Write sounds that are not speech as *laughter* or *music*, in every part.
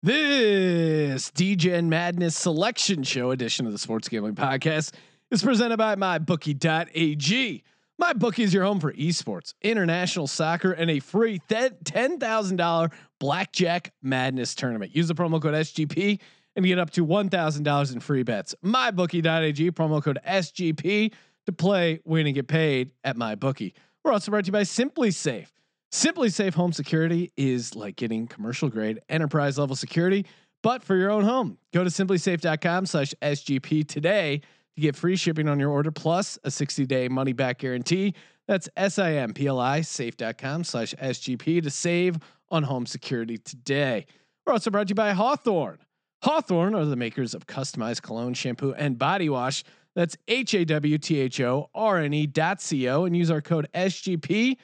This DGen Madness Selection Show edition of the Sports Gambling Podcast is presented by MyBookie.ag. MyBookie is your home for esports, international soccer, and a free $10,000 Blackjack Madness tournament. Use the promo code SGP and get up to $1,000 in free bets. MyBookie.ag, promo code SGP to play, win, and get paid at MyBookie. We're also brought to you by SimpliSafe. SimpliSafe Home Security is like getting commercial grade enterprise level security, but for your own home. Go to simplisafe.com slash SGP today to get free shipping on your order plus a 60 day money back guarantee. That's S-I-M-P-L-I safe.com slash SGP to save on home security today. We're also brought to you by Hawthorne. Hawthorne are the makers of customized cologne, shampoo, and body wash. That's H A W T H O R N E dot C O and use our code SGP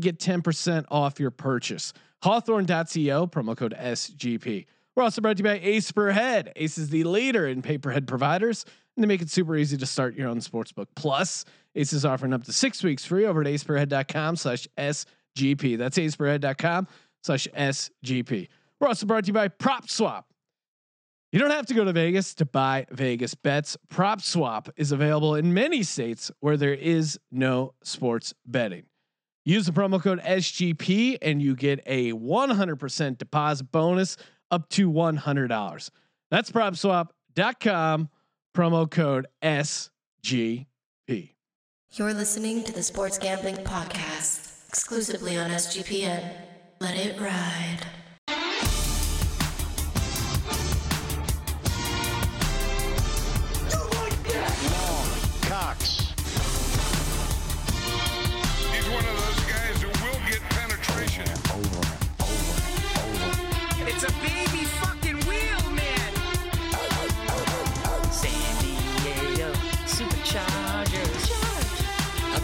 to get 10% off your purchase. Hawthorne.co, promo code SGP. We're also brought to you by Ace Per Head. Ace is the leader in pay-per-head providers, and they make it super easy to start your own sportsbook. Plus, Ace is offering up to six weeks free over at aceperhead.com slash SGP. That's aceperhead.com slash SGP. We're also brought to you by Prop Swap. You don't have to go to Vegas to buy Vegas bets. Prop Swap is available in many states where there is no sports betting. Use the promo code SGP and you get a 100% deposit bonus up to $100. That's propswap.com, promo code SGP. You're listening to the Sports Gambling Podcast, exclusively on SGPN. Let it ride.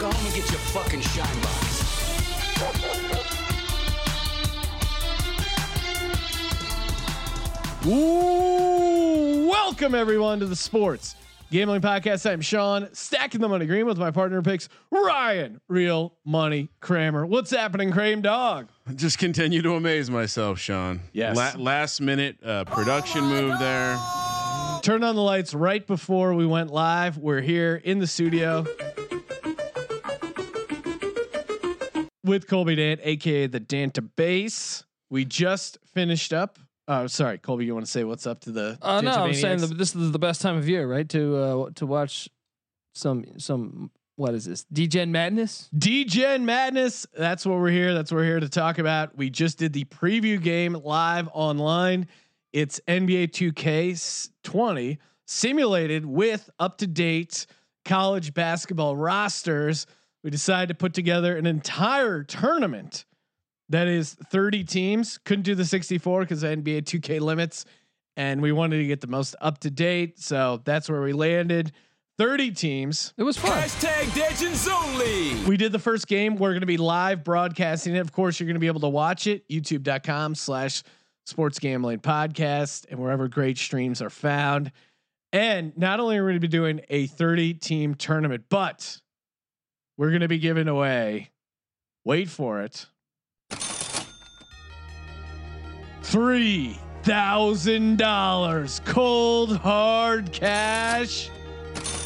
Go home and get your fucking shine box. Ooh, welcome everyone to the Sports Gambling Podcast. I'm Sean, stacking the money green with my partner picks, Ryan, Real Money Kramer. What's happening, Kramer Dog? Just continue to amaze myself, Sean. Yes. La- last minute uh, production move there. Turned on the lights right before we went live. We're here in the studio with Colby Dant, aka the Danta Base. We just finished up. Uh, sorry, Colby, you want to say what's up to the? Uh, no, I'm saying this is the best time of year, right? To uh, to watch some some what is this? DGen Madness. DGen Madness. That's what we're here. That's what we're here to talk about. We just did the preview game live online. It's NBA 2K20 simulated with up to date college basketball rosters. We decided to put together an entire tournament that is 30 teams. Couldn't do the 64 because of NBA 2K limits, and we wanted to get the most up to date. So that's where we landed. 30 teams. It was fun. Hashtag Legends Only. We did the first game. We're going to be live broadcasting it. Of course, you're going to be able to watch it. YouTube.com slash sports gambling podcast and wherever great streams are found. And not only are we going to be doing a 30 team tournament, but we're going to be giving away, wait for it, $3,000 cold hard cash.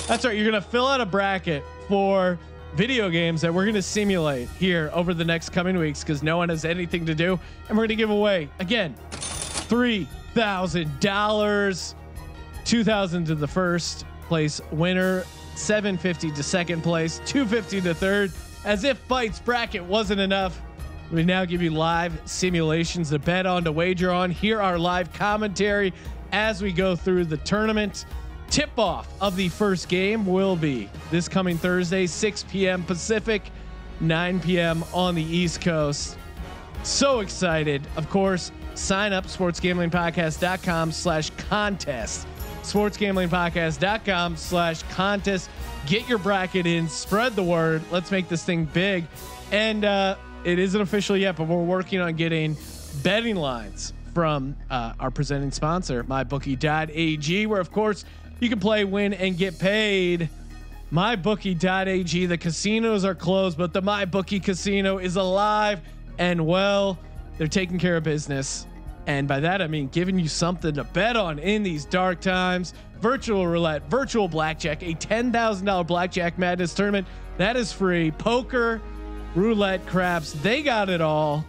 That's right. You're going to fill out a bracket for video games that we're going to simulate here over the next coming weeks because no one has anything to do. And we're going to give away again $3,000, 2000 to the first place winner, 750 to second place, 250 to third. As if Bites bracket wasn't enough. We now give you live simulations to bet on, to wager on. Here our live commentary as we go through the tournament. Tip off of the first game will be this coming Thursday, 6 p.m. Pacific, 9 p.m. on the East Coast. So excited. Of course, sign up sportsgamblingpodcast.com slash contest. Sportsgamblingpodcast.com slash contest. Get your bracket in, spread the word. Let's make this thing big. And uh, it isn't official yet, but we're working on getting betting lines from uh, our presenting sponsor, mybookie.ag, where of course you can play, win, and get paid. MyBookie.ag. The casinos are closed, but the MyBookie casino is alive and well. They're taking care of business. And by that, I mean giving you something to bet on in these dark times. Virtual roulette, virtual blackjack, a $10,000 blackjack madness tournament. That is free. Poker, roulette, craps, they got it all.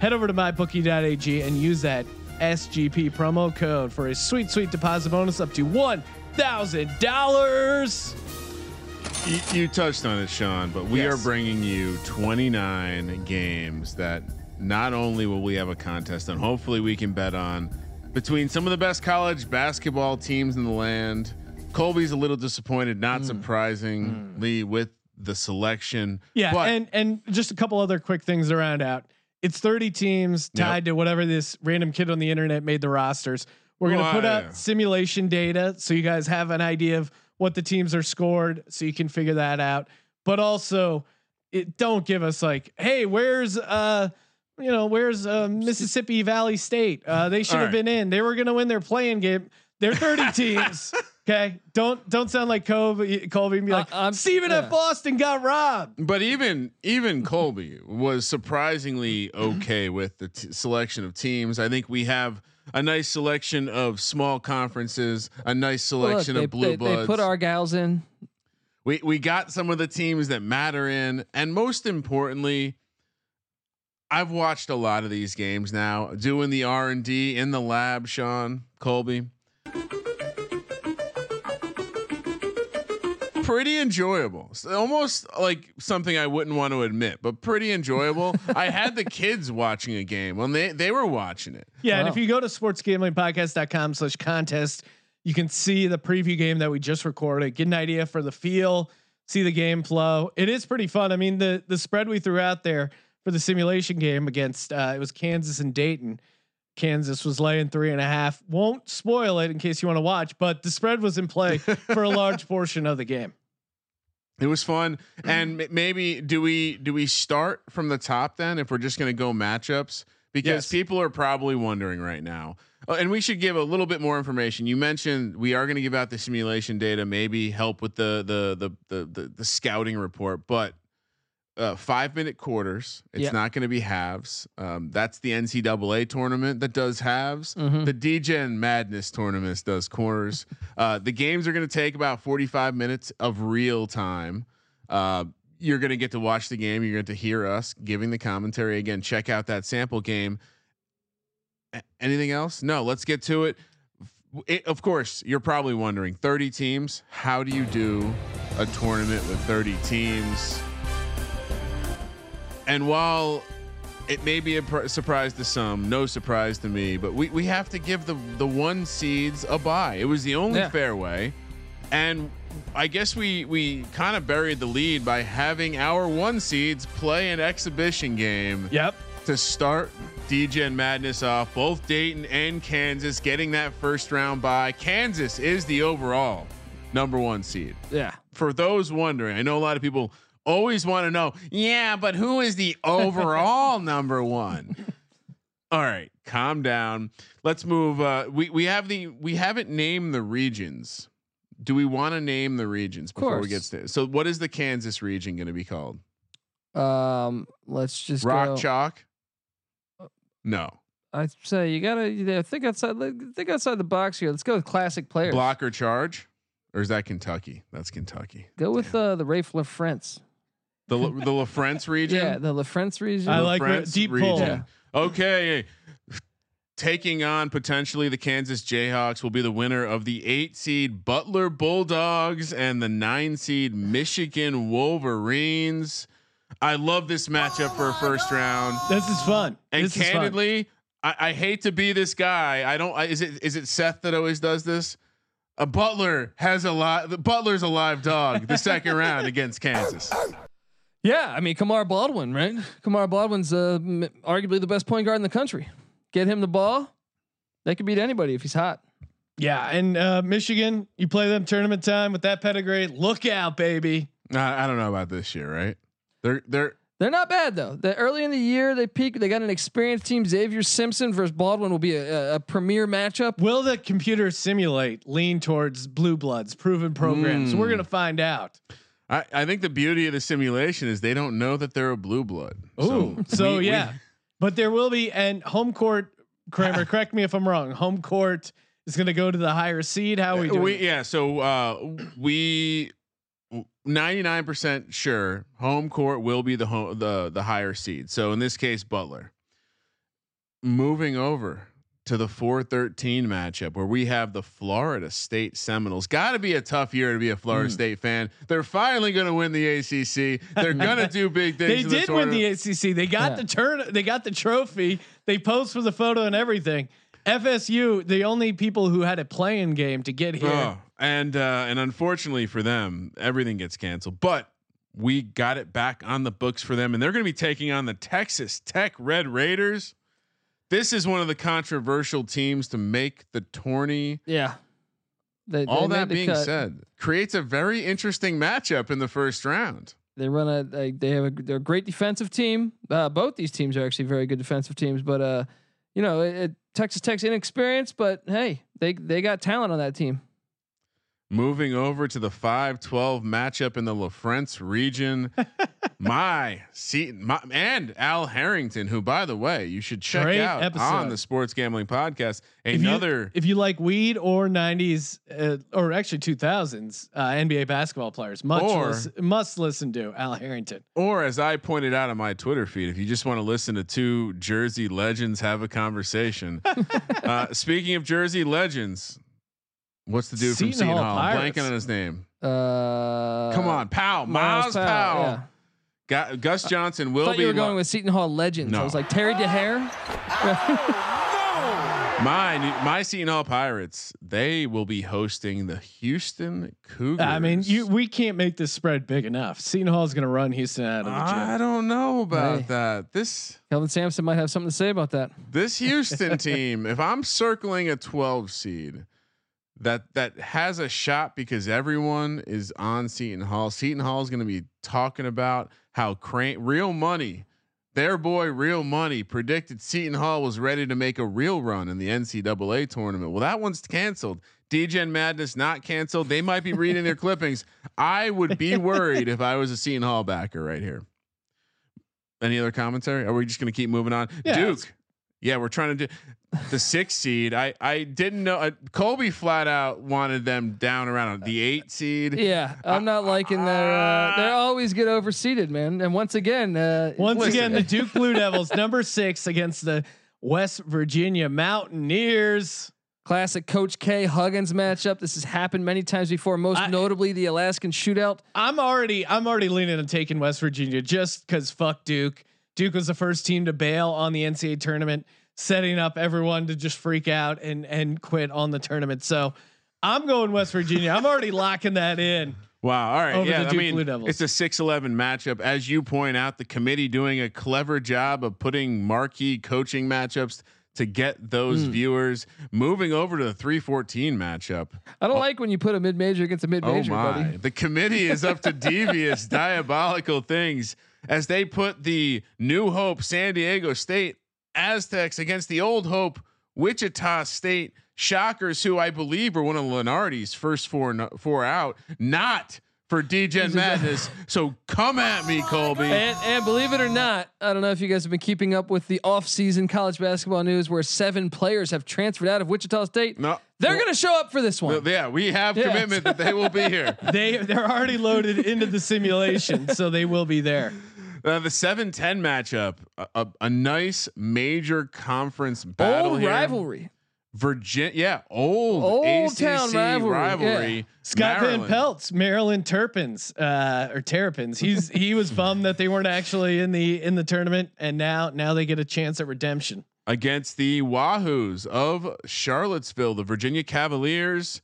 Head over to mybookie.ag and use that SGP promo code for a sweet, sweet deposit bonus up to $1,000. You, you touched on it, Sean, but we Yes. are bringing you 29 games that not only will we have a contest and hopefully we can bet on between some of the best college basketball teams in the land. Colby's a little disappointed, not surprisingly, with the selection. Yeah, but and and just a couple other quick things to round out. It's 30 teams Yep. tied to whatever this random kid on the internet made the rosters. We're gonna Well, put yeah. out simulation data so you guys have an idea of what the teams are scored, so you can figure that out. But also, it don't give us like, hey, where's uh, you know, where's uh, Mississippi Valley State? Uh, they should All have right. been in. They were gonna win their playing game. They're 30 *laughs* teams. Okay, don't don't sound like Colby. Colby and be like, I'm- Steven yeah. at Boston got robbed. But even even Colby was surprisingly okay *clears throat* with the t- selection of teams. I think we have a nice selection of small conferences, a nice Well, look, selection they, of blue they, bloods. they put our gals in. we we got some of the teams that matter in, and most importantly, I've watched a lot of these games now, doing the R and D in the lab. Sean Colby, pretty enjoyable. Almost like something I wouldn't want to admit, but pretty enjoyable. *laughs* I had the kids watching a game when they they were watching it. Yeah, and if you go to sportsgamblingpodcast.com slash contest, you can see the preview game that we just recorded, get an idea for the feel, see the game flow. It is pretty fun. I mean, the the spread we threw out there for the simulation game against uh, it was Kansas and Dayton. Kansas was laying three and a half. Won't spoil it in case you want to watch, but the spread was in play *laughs* for a large portion of the game. It was fun, and m- maybe do we do we start from the top then if we're just going to go matchups because Yes. people are probably wondering right now, oh, and we should give a little bit more information. You mentioned we are going to give out the simulation data, maybe help with the the the the the, the scouting report, but uh, five minute quarters. It's Yeah. not going to be halves. Um, that's the NCAA tournament that does halves. Mhm. The DGen Madness tournament does quarters. uh, the games are going to take about 45 minutes of real time. Uh, you're going to get to watch the game. You're going to hear us giving the commentary again. Check out that sample game. A- anything else? No. Let's get to it. It, of course, you're probably wondering 30 teams. How do you do a tournament with 30 teams? And while it may be a pr- surprise to some, no surprise to me, but we, we have to give the the one seeds a buy. It was the only Yeah. fair way, and I guess we we kind of buried the lead by having our one seeds play an exhibition game Yep. to start DGen Madness off. Both Dayton and Kansas getting that first round bye. Kansas is the overall number one seed Yeah. for those wondering, I know a lot of people always want to know, yeah, but who is the overall *laughs* number one? All right, calm down. Let's move. Uh, we we have the we haven't named the regions. Do we want to name the regions before we get to? So, what is the Kansas region going to be called? Um, let's just Rock go. chalk? No. I say you gotta yeah, think outside. Think outside the box here. Let's go with classic players. Block or charge? Or is that Kentucky? That's Kentucky. Go with uh, the Raef LaFrentz. The La- the La France *laughs* region. Yeah, the LaFrance region. I La like France. Deep pull. Yeah. Okay. Taking on potentially the Kansas Jayhawks will be the winner of the eight seed Butler Bulldogs and the nine seed Michigan Wolverines. I love this matchup for a first round. This is fun. And this is fun. candidly, I, I hate to be this guy. I don't. I, is it is it Seth that always does this? A Butler has a lot. The Butler's a live dog. The second round *laughs* against Kansas. Yeah, I mean Kamar Baldwin, right? Kamar Baldwin's uh, m- arguably the best point guard in the country. Get him the ball, they could beat anybody if he's hot. Yeah, and uh, Michigan, you play them tournament time with that pedigree. Look out, baby. I, I don't know about this year, right? They're they're They're not bad though. The early in the year they peak. They got an experienced team. Xavier Simpson versus Baldwin will be a, a, a premier matchup. Will the computer simulate lean towards blue bloods, proven programs? Mm. We're gonna find out. I, I think the beauty of the simulation is they don't know that they're a blue blood. Ooh, so, we- we- yeah, but there will be and home court Kramer, *laughs* correct me if I'm wrong. Home court is going to go to the higher seed. How are we doing? We yeah, so uh we 99% sure home court will be the home the the higher seed. So in this case Butler. Moving over to the 413 matchup where we have the Florida State Seminoles. Got to be a tough year to be a Florida Hmm. State fan. They're finally going to win the ACC. They're going to do *laughs* big things. they in the did win the ACC. They got Yeah. the turn. They got the trophy. They posed for the photo and everything. FSU, the only people who had a playing game to get here. Oh, and uh, and unfortunately for them, everything gets canceled. But we got it back on the books for them, and they're going to be taking on the Texas Tech Red Raiders. This is one of the controversial teams to make the tourney. Yeah. They, All they that being cut. said, creates a very interesting matchup in the first round. They run a they, they have a they're a great defensive team. Uh, both these teams are actually very good defensive teams, but uh, you know, it, it, Texas Tech's inexperienced, but hey, they they got talent on that team. Moving over to the 5-12 matchup in the La France region, *laughs* my seat, my, and Al Harrington, who by the way, you should check Great out episode. on the Sports Gambling Podcast. If you- Another if you like weed or '90s, uh, or actually 2000s uh, NBA basketball players, much Or- must listen to Al Harrington. Or as I pointed out on my Twitter feed, if you just want to listen to two Jersey legends have a conversation. *laughs* uh, speaking of Jersey legends, what's the dude from Seton Seton Hall Hall? Blanking on his name. Uh, Come on, Powell, Myles, Powell. Gu- Gus Johnson I will thought be you were lo- going with Seton Hall legends. I was like Terry Dehere. *laughs* my my Seton Hall Pirates. They will be hosting the Houston Cougars. I mean, you we can't make this spread big enough. Seton Hall is going to run Houston out of the gym. I don't know about Hey. that. This Kelvin Sampson might have something to say about that. this Houston *laughs* team, if I'm circling a 12 seed that that has a shot because everyone is on Seton Hall. Seton Hall is going to be talking about how Crane real money, their boy real money predicted Seton Hall was ready to make a real run in the NCAA tournament. Well, that one's canceled. DGen Madness not canceled. They might be reading their *laughs* clippings. I would be worried if I was a Seton Hall backer right here. Any other commentary? Are we just going to keep moving on? Yeah, Duke. It's- Yeah, we're trying to do the six seed. I I didn't know. Uh, Colby flat out wanted them down around the eight seed. Yeah, I'm not liking their. Uh, they always get overseeded, man. And once again, uh, Once Listen. again, the Duke Blue *laughs* Devils, number six against the West Virginia Mountaineers. classic Coach K Huggins matchup. This has happened many times before. Most I- notably, the Alaskan Shootout. I'm already I'm already leaning on taking West Virginia just because fuck Duke. Duke was the first team to bail on the NCAA tournament, setting up everyone to just freak out and and quit on the tournament. So I'm going West Virginia. I'm already locking that in. Wow. All right. Yeah. I mean, it's a 6-11 matchup. As you point out, the committee doing a clever job of putting marquee coaching matchups to get those Hmm. viewers. Moving over to the 314 matchup. I don't like when you put a mid major against a mid major. Oh major, my! buddy. The committee is up to *laughs* devious, diabolical things as they put the New Hope San Diego State Aztecs against the Old Hope Wichita State Shockers, who I believe are one of Lunardi's first four four out, not for DGen Madness. So come at me, oh Colby. And, and believe it or not, I don't know if you guys have been keeping up with the off-season college basketball news, where seven players have transferred out of Wichita State. No, They're going to show up for this one. yeah, we have Yeah. commitment that they will be here. *laughs* They they're already loaded into the simulation, so they will be there. Uh, the 7-10 matchup, a, a, a nice major conference battle Old here. rivalry. Virginia, yeah, old Old ACC town rivalry, Scott Maryland. Van Pelt's Maryland Terrapins uh, or Terrapins. He's he was bummed that they weren't actually in the in the tournament, and now now they get a chance at redemption. against the Wahoos of Charlottesville, the Virginia Cavaliers,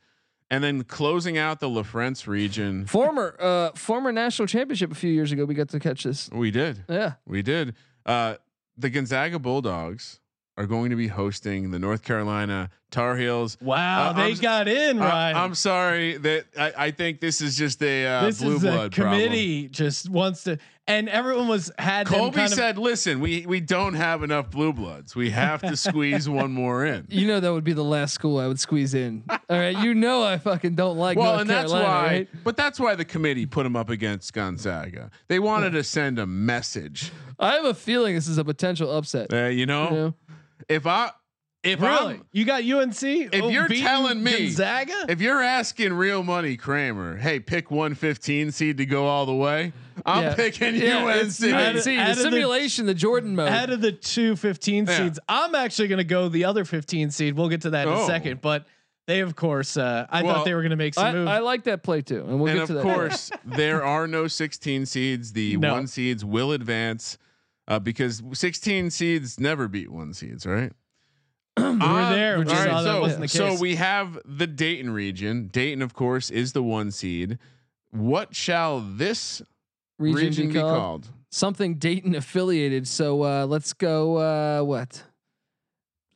and then closing out the La France region. Former uh former national championship a few years ago. We got to catch this. We did, Yeah. we did. Uh, the Gonzaga Bulldogs are going to be hosting the North Carolina Tar Heels. Wow, Uh, they I'm- got in right. I'm sorry that I, I think this is just a uh, this blue is the blood problem. committee just wants to, and everyone was had them Colby kind of- said, "Listen, we we don't have enough blue bloods. We have to squeeze *laughs* one more in." You know that would be the last school I would squeeze in. All right, you know I fucking don't like well, North and that's why. right? But that's why the committee put him up against Gonzaga. They wanted to send a message. I have a feeling this is a potential upset. Uh, you know, You know? If I If Really? I'm, You got UNC? If you're telling me- Gonzaga, if you're asking real money, Kramer, hey, pick 115 seed to go all the way. I'm Yeah. picking Yeah, UNC. UNC, Out of- the out the- simulation, the Jordan mode. out of the two 15 Yeah. seeds, I'm actually going to go the other 15 seed. We'll get to that in Oh. a second, but they, of course, uh, I Well, thought they were going to make some I, moves. I like that play too, and we'll and get of to that. Of course, there are no 16 seeds. The No. one seeds will advance uh, because 16 seeds never beat one seeds, right? we *clears throat* were there. We right, so, the so we have the Dayton region. Dayton, of course, is the one seed. What shall this region, region, be be called, called? something Dayton affiliated. So uh, let's go. Uh, what?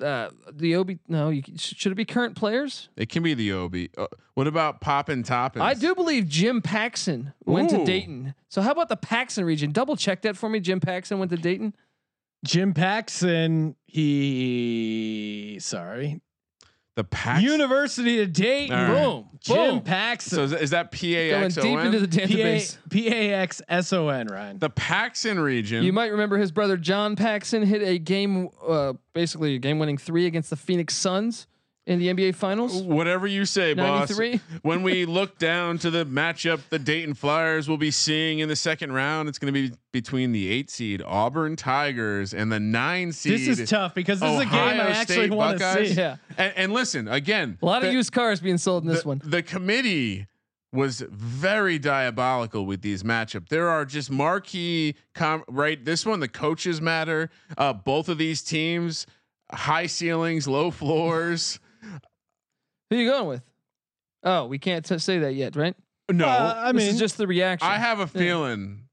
Uh, the OB? No, you, should it be current players? It can be the OB. Uh, what about Pop and Toppins? I do believe Jim Paxson went to Dayton. So how about the Paxson region? Double check that for me. Jim Paxson went to Dayton. Jim Paxson, he, sorry, The Pax. University of Dayton. All right. Boom. Jim Boom. Paxson. so is that, is that Going deep into the database. P A X S O N, Ryan. the Paxson region. You might remember his brother John Paxson hit a game, uh, basically a game-winning three against the Phoenix Suns in the NBA Finals. Whatever you say, boss. *laughs* when we *laughs* look down to the matchup, the Dayton Flyers will be seeing in the second round. It's going to be between the eight seed Auburn Tigers and the nine seed. This is tough because this is a game I actually State want to Buckeyes. see. Yeah, And, and listen again, a lot of used cars being sold in this the, one. The committee was very diabolical with these matchup. There are just marquee com- right. This one, the coaches matter. Uh, both of these teams, high ceilings, low floors. *laughs* Who you going with? Oh, we can't t- say that yet, right? No, Uh, I this mean, is just the reaction. I have a feeling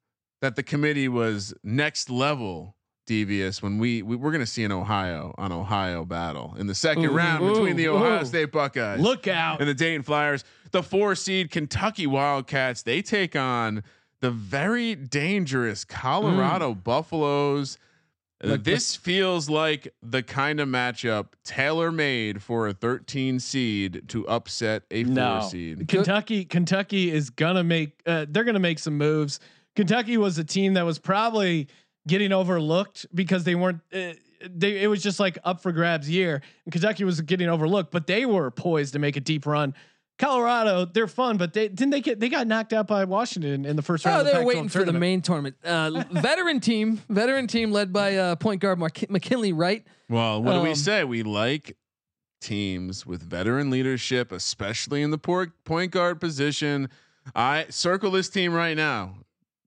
that the committee was next level devious when we, we we're going to see an Ohio on Ohio battle in the second Ooh, round ooh, between the Ohio ooh. State Buckeyes. look out. and the Dayton Flyers. The four seed Kentucky Wildcats. They take on the very dangerous Colorado Buffaloes. Uh, Like- this feels like the kind of matchup tailor made for a 13 seed to upset a four No, seed. Kentucky. Kentucky is gonna make. Uh, they're gonna make some moves. Kentucky was a team that was probably getting overlooked because they weren't. Uh, they it was just like up for grabs year. And Kentucky was getting overlooked, but they were poised to make a deep run. Colorado, they're fun, but they didn't they get they got knocked out by Washington in the first round. Oh, the they're Pac-12 waiting for the main tournament. Uh, *laughs* veteran team, veteran team led by uh, point guard Mark- McKinley Wright. Well, what do we Um, say? We like teams with veteran leadership, especially in the por- point guard position. I circle this team right now,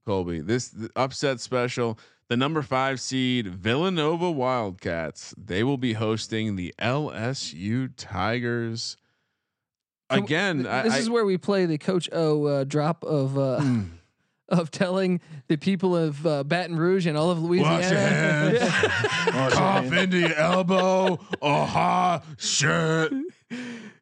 Colby. This the upset special. The number five seed Villanova Wildcats. They will be hosting the LSU Tigers. Can- Again, I, this I- is where we play the Coach O uh, drop of uh, Hmm. *laughs* of telling the people of uh, Baton Rouge and all of Louisiana. Wash your *laughs* hands. Yeah. cough into your elbow. Aha, shit.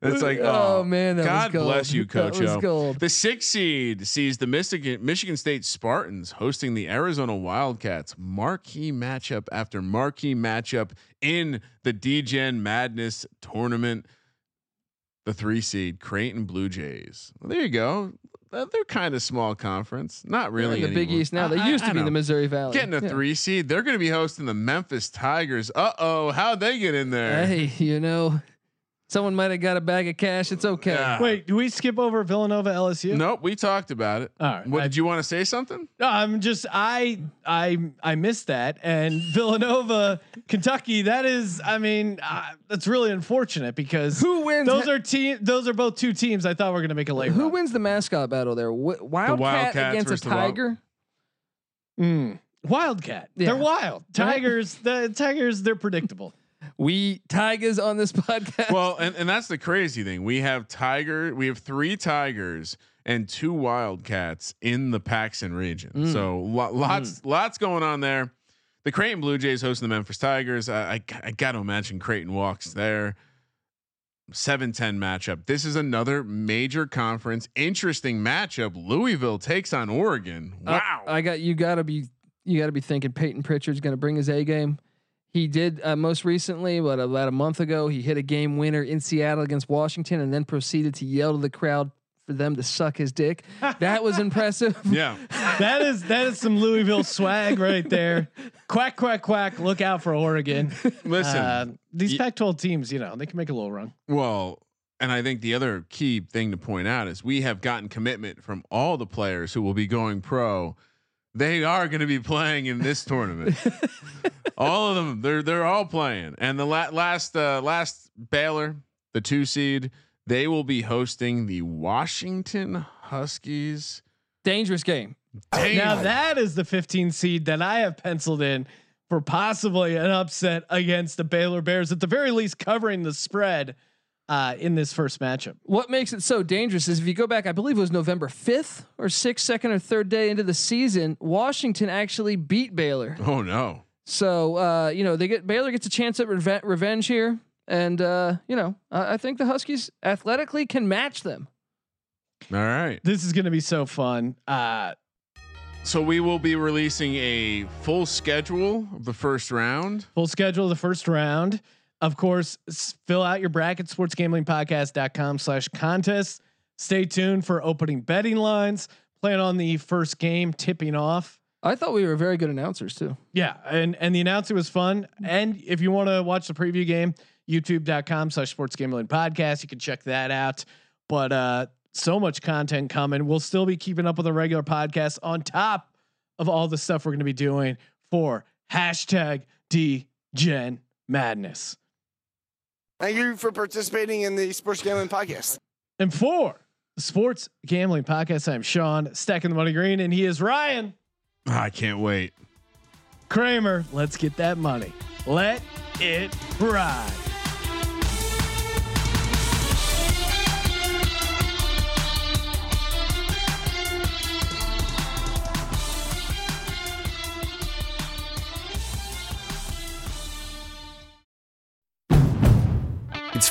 It's like, Oh, oh, man, that God gold. bless you, *laughs* That Coach. was O. gold. The six seed sees the Michigan Michigan State Spartans hosting the Arizona Wildcats. Marquee matchup after marquee matchup in the DGen Madness tournament. The three seed Creighton Blue Jays. Well, there you go. Uh, They're kind of small conference. Not really in the Big. East now. They I- I- used to I be know. the Missouri Valley. Getting a Yeah. three seed. They're going to be hosting the Memphis Tigers. Uh oh, how'd they get in there? Hey, you know, someone might have got a bag of cash. It's okay. Yeah. Wait, do we skip over Villanova LSU? Nope, we talked about it. All right, What I- did you want to say something? No, I'm just I I I missed that and *laughs* Villanova, Kentucky. That is, I mean, uh, that's really unfortunate because Who wins? those are team. Those are both two teams I thought we are going to make a late. Who run. wins the mascot battle there? Wh- Wildcat Wildcats against a versus Wild- Tiger. Mm. Wildcat. Yeah. They're wild. Tigers. The Tigers. They're predictable. We Tigers on this *laughs* podcast. Well, and, and that's the crazy thing. We have Tiger, we have three Tigers and two Wildcats in the Paxson region. Mm. So lo- lots lots going on there. The Creighton Blue Jays hosting the Memphis Tigers. I, I, I got to imagine Creighton walks there. 7-10 matchup. This is another major conference. Interesting matchup. Louisville takes on Oregon. Uh, Wow. I got you. Got to be you. Got to be thinking Payton Pritchard's going to bring his A game. He did uh, most recently, but about a month ago, he hit a game winner in Seattle against Washington, and then proceeded to yell to the crowd for them to suck his dick. That was *laughs* impressive. Yeah. That is that is some Louisville swag right there. Quack quack quack. Look out for Oregon. Listen, Uh, these y- Pac-12 teams, you know, they can make a little run. well, and I think the other key thing to point out is we have gotten commitment from all the players who will be going pro. They are going to be playing in this tournament. *laughs* all of them, they're they're all playing. And the la- last uh, last Baylor, the two seed, they will be hosting the Washington Huskies. Dangerous game. Now that is the 15 seed that I have penciled in for possibly an upset against the Baylor Bears, at the very least covering the spread uh, in this first matchup. What makes it so dangerous is if you go back, I believe it was November 5th or 6th, second or third day into the season, Washington actually beat Baylor. Oh no. So uh, you know they get Baylor gets a chance at reve- revenge here, and uh, you know I I think the Huskies athletically can match them. All right. This is going to be so fun. Uh, So we will be releasing a full schedule of the first round. full schedule of the first round. Of course, fill out your bracket, sportsgamblingpodcast.com slash contest. Stay tuned for opening betting lines. Plan on the first game tipping off. I thought we were very good announcers too. Yeah, and and the announcer was fun. And if you want to watch the preview game, youtube.com slash sports gambling podcast, you can check that out. But uh so much content coming. We'll still be keeping up with the regular podcast on top of all the stuff we're gonna be doing for hashtag DGen Madness. Thank you for participating in the Sports Gambling Podcast. And for the sports gambling podcast, I'm Sean, stacking the money green, and he is Ryan I can't wait. Kramer. Let's get that money. Let it ride.